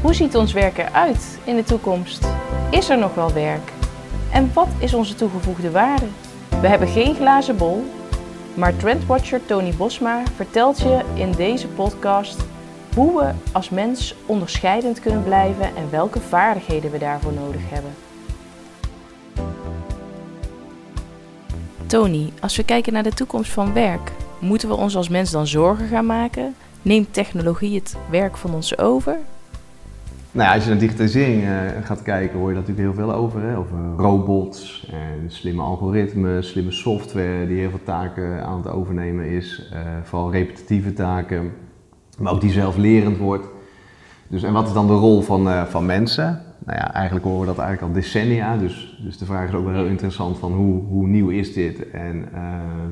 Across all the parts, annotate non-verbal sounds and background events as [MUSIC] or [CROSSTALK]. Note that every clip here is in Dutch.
Hoe ziet ons werk eruit in de toekomst? Is er nog wel werk? En wat is onze toegevoegde waarde? We hebben geen glazen bol, maar trendwatcher Tony Bosma vertelt je in deze podcast hoe we als mens onderscheidend kunnen blijven en welke vaardigheden we daarvoor nodig hebben. Tony, als we kijken naar de toekomst van werk, moeten we ons als mens dan zorgen gaan maken? Neemt technologie het werk van ons over? Nou ja, als je naar digitalisering uh, gaat kijken, hoor je daar natuurlijk heel veel over. Hè? Over robots en slimme algoritmes, slimme software die heel veel taken aan het overnemen is. Uh, vooral repetitieve taken, maar ook die zelflerend wordt. Dus, en wat is dan de rol van, uh, van mensen? Nou ja, eigenlijk horen we dat eigenlijk al decennia. Dus, dus de vraag is ook wel heel interessant van hoe, hoe nieuw is dit? En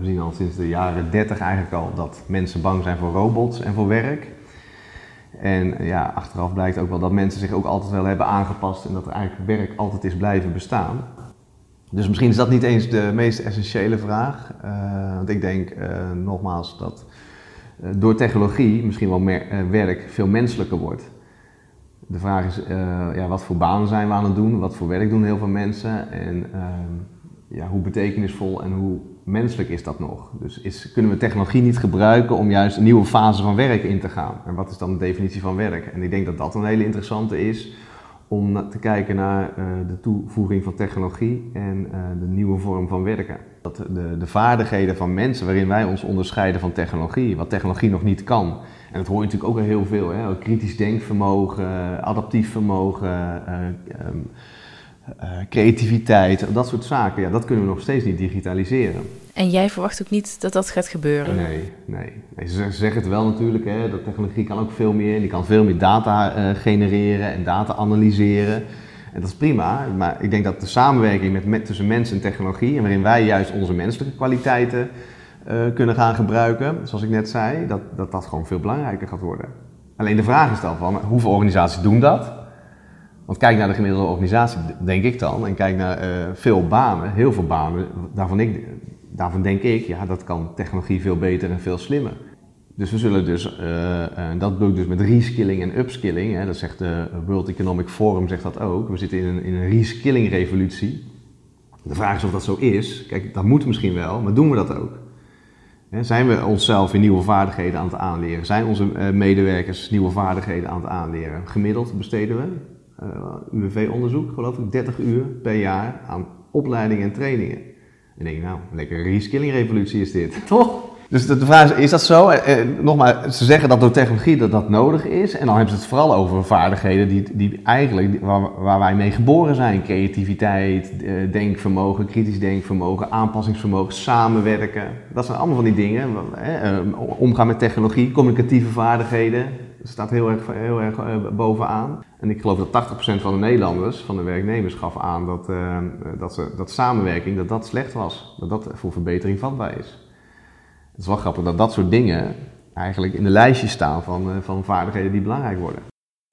we zien al sinds de jaren 30 eigenlijk al dat mensen bang zijn voor robots en voor werk. En ja, achteraf blijkt ook wel dat mensen zich ook altijd wel hebben aangepast en dat eigenlijk werk altijd is blijven bestaan. Dus misschien is dat niet eens de meest essentiële vraag. Uh, want ik denk nogmaals dat door technologie misschien wel werk veel menselijker wordt. De vraag is, ja, wat voor banen zijn we aan het doen? Wat voor werk doen heel veel mensen? En ehm, ja, hoe betekenisvol en hoe menselijk is dat nog? Dus is, kunnen we technologie niet gebruiken om juist een nieuwe fase van werk in te gaan? En wat is dan de definitie van werk? En ik denk dat dat een hele interessante is om te kijken naar uh, de toevoeging van technologie en uh, de nieuwe vorm van werken. Dat de, de vaardigheden van mensen waarin wij ons onderscheiden van technologie, wat technologie nog niet kan. En dat hoor je natuurlijk ook al heel veel, hè? kritisch denkvermogen, adaptief vermogen, uh, um, uh, creativiteit, dat soort zaken, ja, dat kunnen we nog steeds niet digitaliseren. En jij verwacht ook niet dat dat gaat gebeuren? Nee, nee. nee ze zeggen het wel natuurlijk, hè, dat technologie kan ook veel meer. Die kan veel meer data uh, genereren en data analyseren. En dat is prima, maar ik denk dat de samenwerking met, met tussen mens en technologie, en waarin wij juist onze menselijke kwaliteiten kunnen gaan gebruiken, zoals ik net zei, dat, dat dat gewoon veel belangrijker gaat worden. Alleen de vraag is dan van, hoeveel organisaties doen dat? Want kijk naar de gemiddelde organisatie, denk ik dan, en kijk naar uh, veel banen, heel veel banen, daarvan, ik, daarvan denk ik, ja, dat kan technologie veel beter en veel slimmer. Dus we zullen dus, en dat bedoel ik dus met reskilling en upskilling, hè, dat zegt de World Economic Forum zegt dat ook, we zitten in een, in een reskilling revolutie. De vraag is of dat zo is, kijk, dat moet misschien wel, maar doen we dat ook? Zijn we onszelf in nieuwe vaardigheden aan het aanleren? Zijn onze medewerkers nieuwe vaardigheden aan het aanleren? Gemiddeld besteden we uh, UWV-onderzoek, geloof ik, 30 uur per jaar aan opleidingen en trainingen. En denk je, nou, een lekkere reskilling-revolutie is dit, toch? Dus de, vraag is, is dat zo? Eh, eh, nogmaals, ze zeggen dat door technologie dat dat nodig is. En dan hebben ze het vooral over vaardigheden die, die eigenlijk, waar, wij mee geboren zijn. Creativiteit, eh, denkvermogen, kritisch denkvermogen, aanpassingsvermogen, samenwerken. Dat zijn allemaal van die dingen. Eh, omgaan met technologie, communicatieve vaardigheden. Dat staat heel erg, heel erg bovenaan. En ik geloof dat 80% van de Nederlanders, van de werknemers, gaf aan dat, uh, dat, ze, dat samenwerking dat dat slecht was. Dat dat voor verbetering vatbaar is. Het is wel grappig dat dat soort dingen eigenlijk in de lijstje staan van, uh, van vaardigheden die belangrijk worden.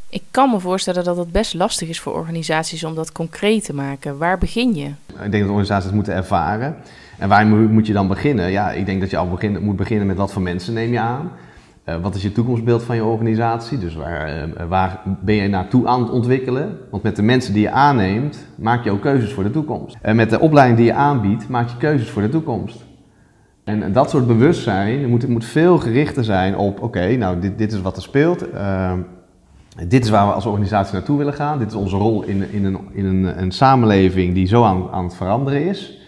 Ik kan me voorstellen dat het best lastig is voor organisaties om dat concreet te maken. Waar begin je? Ik denk dat organisaties het moeten ervaren. En waar moet je dan beginnen? Ja, ik denk dat je al begin, moet beginnen met wat voor mensen neem je aan. Uh, wat is je toekomstbeeld van je organisatie? Dus waar, uh, waar ben je naartoe aan het ontwikkelen? Want met de mensen die je aanneemt, maak je ook keuzes voor de toekomst. En met de opleiding die je aanbiedt, maak je keuzes voor de toekomst. En dat soort bewustzijn moet, moet veel gerichter zijn op, oké, nou dit, dit is wat er speelt. Uh, dit is waar we als organisatie naartoe willen gaan. Dit is onze rol in, in, een, in een, een samenleving die zo aan, aan het veranderen is.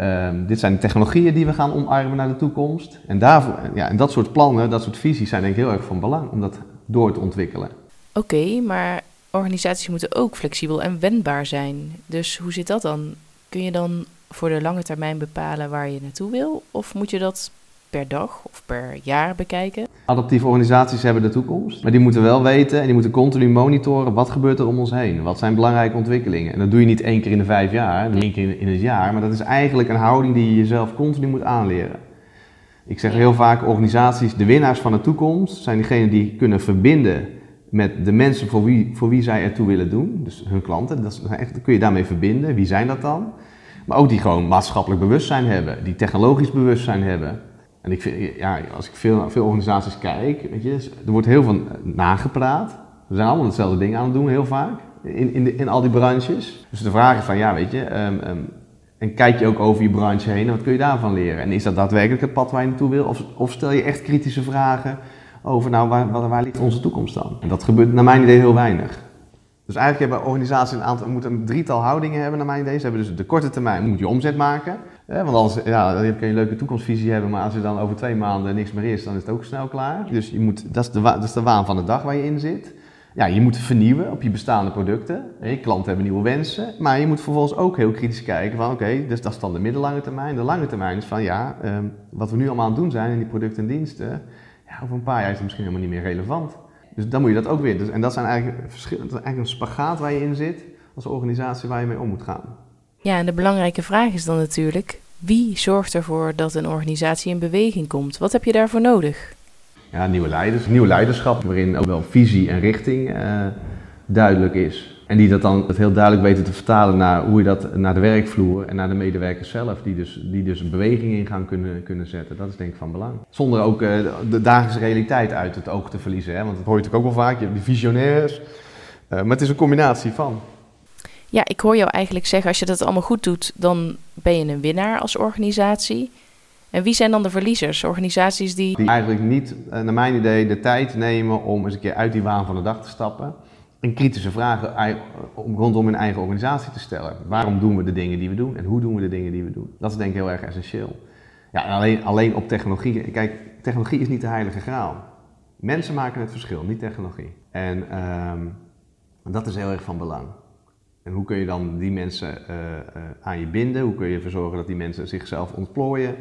Um, dit zijn de technologieën die we gaan omarmen naar de toekomst. En, ja, en dat soort plannen, dat soort visies zijn denk ik heel erg van belang om dat door te ontwikkelen. Oké, maar organisaties moeten ook flexibel en wendbaar zijn. Dus hoe zit dat dan? Kun je dan voor de lange termijn bepalen waar je naartoe wil? Of moet je dat per dag of per jaar bekijken? Adaptieve organisaties hebben de toekomst, maar die moeten wel weten en die moeten continu monitoren wat gebeurt er om ons heen. Wat zijn belangrijke ontwikkelingen? En dat doe je niet één keer in de vijf jaar, één keer in het jaar, maar dat is eigenlijk een houding die je jezelf continu moet aanleren. Ik zeg heel vaak, organisaties, de winnaars van de toekomst, zijn diegenen die kunnen verbinden met de mensen voor wie, voor wie zij ertoe willen doen. Dus hun klanten, dat, is echt, kun je daarmee verbinden. Wie zijn dat dan? Maar ook die gewoon maatschappelijk bewustzijn hebben, die technologisch bewustzijn hebben. En ik vind, ja, als ik veel, veel organisaties kijk, weet je, er wordt heel veel nagepraat. We zijn allemaal hetzelfde ding aan het doen, heel vaak, in, in, in al die branches. Dus de vraag is van, ja, weet je, ehm, ehm, en kijk je ook over je branche heen en wat kun je daarvan leren? En is dat daadwerkelijk het pad waar je naartoe wil? Of, stel je echt kritische vragen over, nou, waar, waar ligt onze toekomst dan? En dat gebeurt naar mijn idee heel weinig. Dus eigenlijk hebben organisaties een aantal, moeten een drietal houdingen hebben naar mijn idee. Ze hebben dus de korte termijn moet je omzet maken. want anders ja, dan kun je een leuke toekomstvisie hebben, maar als er dan over twee maanden niks meer is, dan is het ook snel klaar. Dus je moet, dat, is de, dat is de waan van de dag waar je in zit. Ja, je moet vernieuwen op je bestaande producten. Je klanten hebben nieuwe wensen. Maar je moet vervolgens ook heel kritisch kijken van oké, dus dat is dan de middellange termijn. De lange termijn is van ja, ehm, wat we nu allemaal aan het doen zijn in die producten en diensten, ja, over een paar jaar is het misschien helemaal niet meer relevant. Dus dan moet je dat ook weer. Dus, en dat, zijn eigenlijk verschillen, dat is eigenlijk een spagaat waar je in zit als organisatie waar je mee om moet gaan. Ja, en de belangrijke vraag is dan natuurlijk: wie zorgt ervoor dat een organisatie in beweging komt? Wat heb je daarvoor nodig? Ja, nieuwe leiders, nieuw leiderschap waarin ook wel visie en richting uh, duidelijk is. En die dat dan het heel duidelijk weten te vertalen naar hoe je dat naar de werkvloer en naar de medewerkers zelf, die dus, die dus een beweging in gaan kunnen, kunnen zetten. Dat is denk ik van belang. Zonder ook uh, de dagelijkse realiteit uit het oog te verliezen. Hè? Want dat hoor je natuurlijk ook wel vaak, je hebt die visionairs. Uh, maar het is een combinatie van. Ja, ik hoor jou eigenlijk zeggen, als je dat allemaal goed doet, dan ben je een winnaar als organisatie. En wie zijn dan de verliezers? Organisaties die... Die eigenlijk niet, naar mijn idee, de tijd nemen om eens een keer uit die waan van de dag te stappen en kritische vragen rondom hun eigen organisatie te stellen. Waarom doen we de dingen die we doen en hoe doen we de dingen die we doen? Dat is denk ik heel erg essentieel. Ja, alleen, alleen op technologie. Kijk, technologie is niet de heilige graal. Mensen maken het verschil, niet technologie. En uh, dat is heel erg van belang. En hoe kun je dan die mensen uh, uh, aan je binden? Hoe kun je ervoor zorgen dat die mensen zichzelf ontplooien?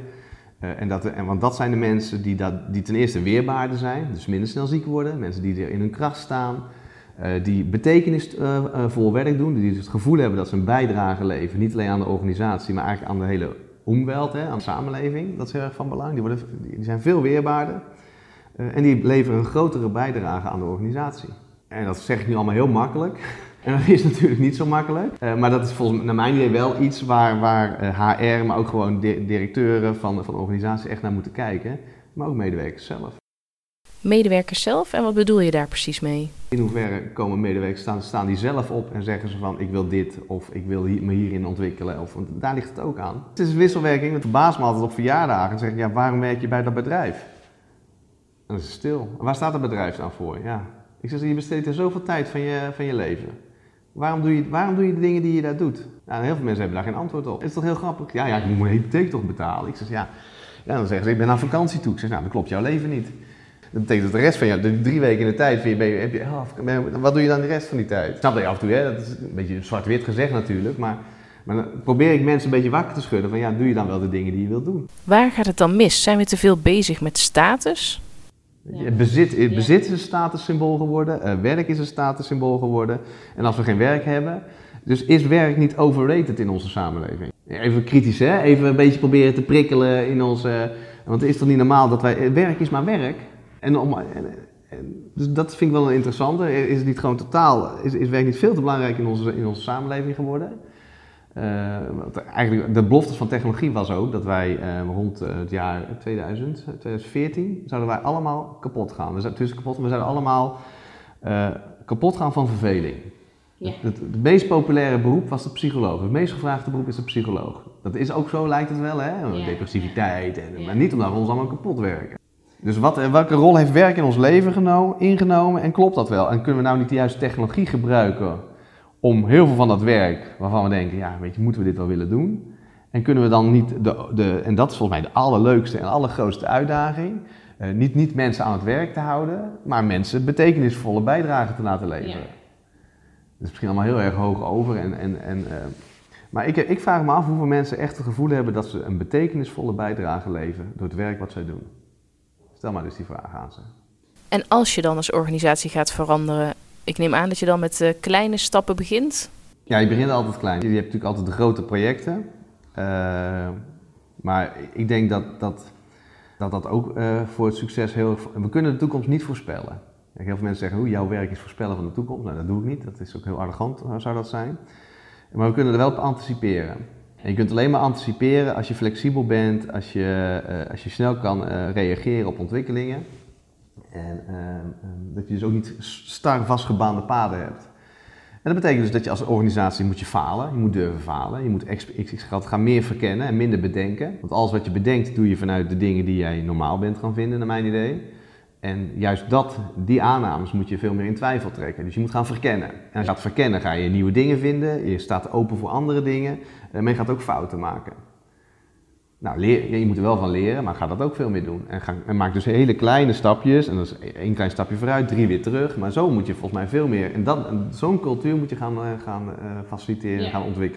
En dat, en, want dat zijn de mensen die, dat, die ten eerste weerbaarder zijn, dus minder snel ziek worden. Mensen die er in hun kracht staan. Uh, die betekenisvol werk doen, die het gevoel hebben dat ze een bijdrage leveren, niet alleen aan de organisatie, maar eigenlijk aan de hele omweld, hè, aan de samenleving. Dat is erg van belang. Die, worden, die zijn veel weerbaarder en die leveren een grotere bijdrage aan de organisatie. En dat zeg ik nu allemaal heel makkelijk. [LAUGHS] En dat is natuurlijk niet zo makkelijk. Maar dat is volgens naar mijn idee wel iets waar, waar HR, maar ook gewoon directeuren van, van organisaties echt naar moeten kijken. Maar ook medewerkers zelf medewerkers zelf en wat bedoel je daar precies mee? In hoeverre komen medewerkers staan, staan die zelf op en zeggen ze van ik wil dit of ik wil hier, me hierin ontwikkelen of daar ligt het ook aan. Het is een wisselwerking, het verbaast me altijd op verjaardagen en zeggen ja waarom werk je bij dat bedrijf? En dan is het stil. waar staat dat bedrijf dan voor? Ja. Ik zeg je besteedt er zoveel tijd van je, van je leven. Waarom doe, je, waarom doe je de dingen die je daar doet? Heel veel mensen hebben daar geen antwoord op. Het is toch heel grappig? Ja, ja ik moet mijn hypotheek toch betalen. Ik zeg ja. ja, dan zeggen ze ik ben aan vakantie toe. Ik zeg nou, dat klopt jouw leven niet. Dat betekent dat de rest van je, de drie weken in de tijd, ben je, heb je, oh, wat doe je dan de rest van die tijd? Snap je af en toe, hè? dat is een beetje zwart-wit gezegd natuurlijk, maar, maar dan probeer ik mensen een beetje wakker te schudden van ja, doe je dan wel de dingen die je wilt doen? Waar gaat het dan mis? Zijn we te veel bezig met status? Ja. Bezit, bezit is een statussymbool geworden, uh, werk is een statussymbool geworden. En als we geen werk hebben, dus is werk niet overrated in onze samenleving? Even kritisch, hè? Even een beetje proberen te prikkelen in onze. Want het is toch niet normaal dat wij. Werk is maar werk. En, om, en, dus dat vind ik wel een interessante. Is het niet gewoon totaal, is, is werk niet veel te belangrijk in onze, in onze samenleving geworden? Uh, eigenlijk de beloftes van technologie was ook dat wij uh, rond uh, het jaar 2000, 2014, zouden wij allemaal kapot gaan. We zouden, kapot, we zouden allemaal kapot gaan van verveling. Ja. Het, het, meest populaire beroep was de psycholoog. Het meest gevraagde beroep is de psycholoog. Dat is ook zo, lijkt het wel, hè? Ja. Depressiviteit. En, Maar niet omdat we ons allemaal kapot werken. Dus wat, welke rol heeft werk in ons leven genomen, ingenomen en klopt dat wel? En kunnen we nou niet de juiste technologie gebruiken om heel veel van dat werk, waarvan we denken, ja, weet je, moeten we dit wel willen doen? En kunnen we dan niet, de, de, en dat is volgens mij de allerleukste en allergrootste uitdaging, uh, niet, niet mensen aan het werk te houden, maar mensen betekenisvolle bijdrage te laten leveren. Ja. Dat is misschien allemaal heel erg hoog over. En, en, en, uh, maar ik, ik vraag me af hoeveel mensen echt het gevoel hebben dat ze een betekenisvolle bijdrage leveren door het werk wat zij doen. Stel maar dus die vraag aan ze. En als je dan als organisatie gaat veranderen, ik neem aan dat je dan met uh, kleine stappen begint? Ja, je begint altijd klein. Je hebt natuurlijk altijd de grote projecten. Uh, maar ik denk dat dat, dat, dat ook uh, voor het succes heel... We kunnen de toekomst niet voorspellen. Heel veel mensen zeggen, hoe jouw werk is voorspellen van de toekomst. Nou, dat doe ik niet. Dat is ook heel arrogant, zou dat zijn. Maar we kunnen er wel op anticiperen. En je kunt alleen maar anticiperen als je flexibel bent, als je, uh, als je snel kan uh, reageren op ontwikkelingen. En uh, dat je dus ook niet star vastgebaande paden hebt. En dat betekent dus dat je als organisatie moet je falen, je moet durven falen, je moet ik gaan meer verkennen en minder bedenken. Want alles wat je bedenkt doe je vanuit de dingen die jij normaal bent gaan vinden, naar mijn idee. En juist dat, die aannames moet je veel meer in twijfel trekken. Dus je moet gaan verkennen. En als je gaat verkennen ga je nieuwe dingen vinden, je staat open voor andere dingen, en men gaat ook fouten maken. Nou, leer, je moet er wel van leren, maar ga dat ook veel meer doen. En, ga, en maak dus hele kleine stapjes, en dat is één klein stapje vooruit, drie weer terug. Maar zo moet je volgens mij veel meer, en zo'n cultuur moet je gaan, uh, gaan uh, faciliteren en gaan ontwikkelen.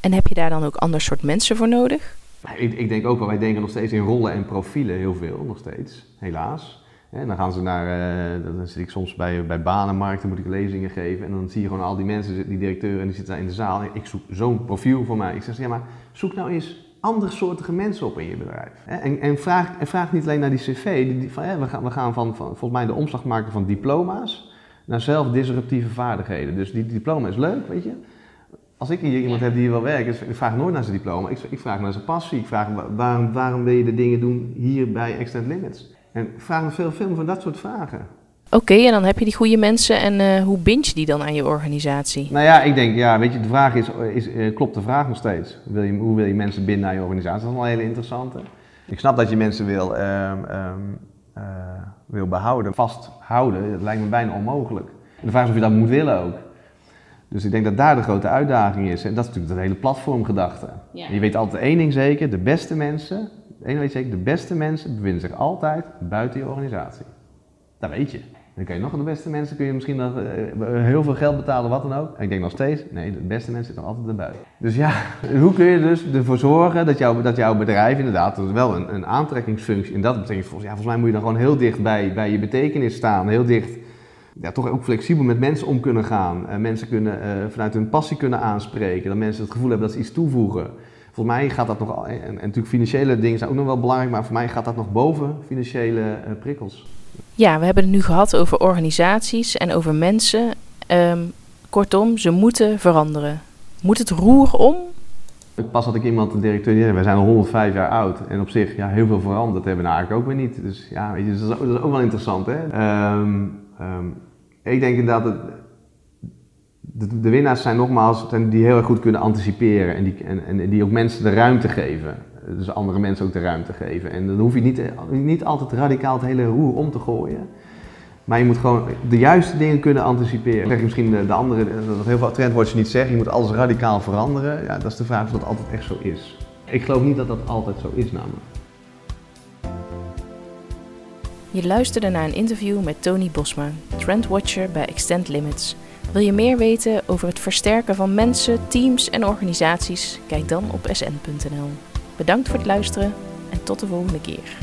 En heb je daar dan ook ander soort mensen voor nodig? Nou, ik, ik, denk ook wel, wij denken nog steeds in rollen en profielen heel veel, nog steeds, helaas. En dan gaan ze naar, uh, dan zit ik soms bij, bij banenmarkten, moet ik lezingen geven. En dan zie je gewoon al die mensen, die directeuren, en die zitten daar in de zaal. Ik zoek zo'n profiel voor mij. Ik zeg, ja maar zoek nou eens andersoortige mensen op in je bedrijf. En, en, vraag, en vraag niet alleen naar die cv. Die, van, we, gaan, we gaan van, van, volgens mij de omslag maken van diploma's naar zelfdisruptieve vaardigheden. Dus die diploma is leuk, weet je. Als ik hier iemand heb die hier wil werken, ik vraag nooit naar zijn diploma. Ik, ik vraag naar zijn passie. Ik vraag waarom, waarom wil je de dingen doen hier bij Extend Limits. En vraag me veel, veel van dat soort vragen. Oké, en dan heb je die goede mensen en uh, hoe bind je die dan aan je organisatie? Nou ja, ik denk, ja, weet je, de vraag is, is uh, klopt de vraag nog steeds? Wil je, hoe wil je mensen binden aan je organisatie? Dat is wel een hele interessante. Ik snap dat je mensen wil, um, um, uh, wil behouden, vasthouden. Dat lijkt me bijna onmogelijk. En de vraag is of je dat moet willen ook. Dus ik denk dat daar de grote uitdaging is. En dat is natuurlijk de hele platformgedachte. Ja. Je weet altijd één ding zeker, de beste mensen, één weet zeker, de beste mensen bevinden zich altijd buiten je organisatie. Dat weet je. Dan kun je nog de beste mensen, kun je misschien uh, heel veel geld betalen, wat dan ook. En ik denk nog steeds, nee, de beste mensen zitten altijd erbuiten. Dus ja, [LAUGHS] hoe kun je dus ervoor zorgen dat, dat jouw bedrijf inderdaad, dat is wel een, een aantrekkingsfunctie. En dat betekent volgens, ja, volgens mij moet je dan gewoon heel dicht bij, je betekenis staan. Heel dicht, ja, toch ook flexibel met mensen om kunnen gaan. Uh, mensen kunnen uh, vanuit hun passie kunnen aanspreken. Dat mensen het gevoel hebben dat ze iets toevoegen. Volgens mij gaat dat nog, en, en natuurlijk financiële dingen zijn ook nog wel belangrijk, maar voor mij gaat dat nog boven financiële prikkels. Ja, we hebben het nu gehad over organisaties en over mensen. Um, kortom, ze moeten veranderen. Moet het roer om? Pas had ik iemand, de directeur, die wij zijn al 105 jaar oud. En op zich, ja, heel veel veranderd hebben we nou eigenlijk ook weer niet. Dus ja, weet je, dat, is ook, dat is ook wel interessant. Hè? Um, um, ik denk inderdaad dat de, de, winnaars zijn nogmaals die heel erg goed kunnen anticiperen. En die, en, en die ook mensen de ruimte geven dus andere mensen ook de ruimte geven. En dan hoef je niet, niet altijd radicaal het hele roer om te gooien. Maar je moet gewoon de juiste dingen kunnen anticiperen. Dan zeg je misschien de, de andere, dat heel veel trendwatchers niet zeggen, je moet alles radicaal veranderen. Ja, dat is de vraag of dat altijd echt zo is. Ik geloof niet dat dat altijd zo is namelijk. Je luisterde naar een interview met Tony Bosma, trendwatcher bij Extend Limits. Wil je meer weten over het versterken van mensen, teams en organisaties? Kijk dan op sn.nl. Bedankt voor het luisteren en tot de volgende keer.